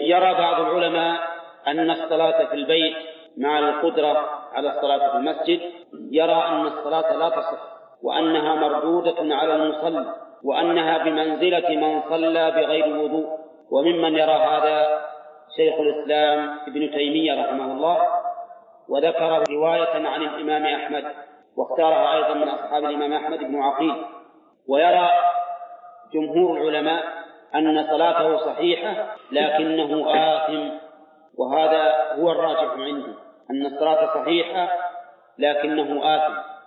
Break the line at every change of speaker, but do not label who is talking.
يرى بعض العلماء أن الصلاة في البيت مع القدرة على الصلاة في المسجد يرى أن الصلاة لا تصح وأنها مردودة على المصلي وأنها بمنزلة من صلى بغير وضوء. وممن يرى هذا شيخ الإسلام ابن تيمية رحمه الله وذكر رواية عن الإمام أحمد واختارها أيضا من أصحاب الإمام أحمد بن عقيل. ويرى جمهور العلماء أن صلاته صحيحة لكنه آثم. وهذا هو الراجح عنده أن الصلاة صحيحة لكنه آثم.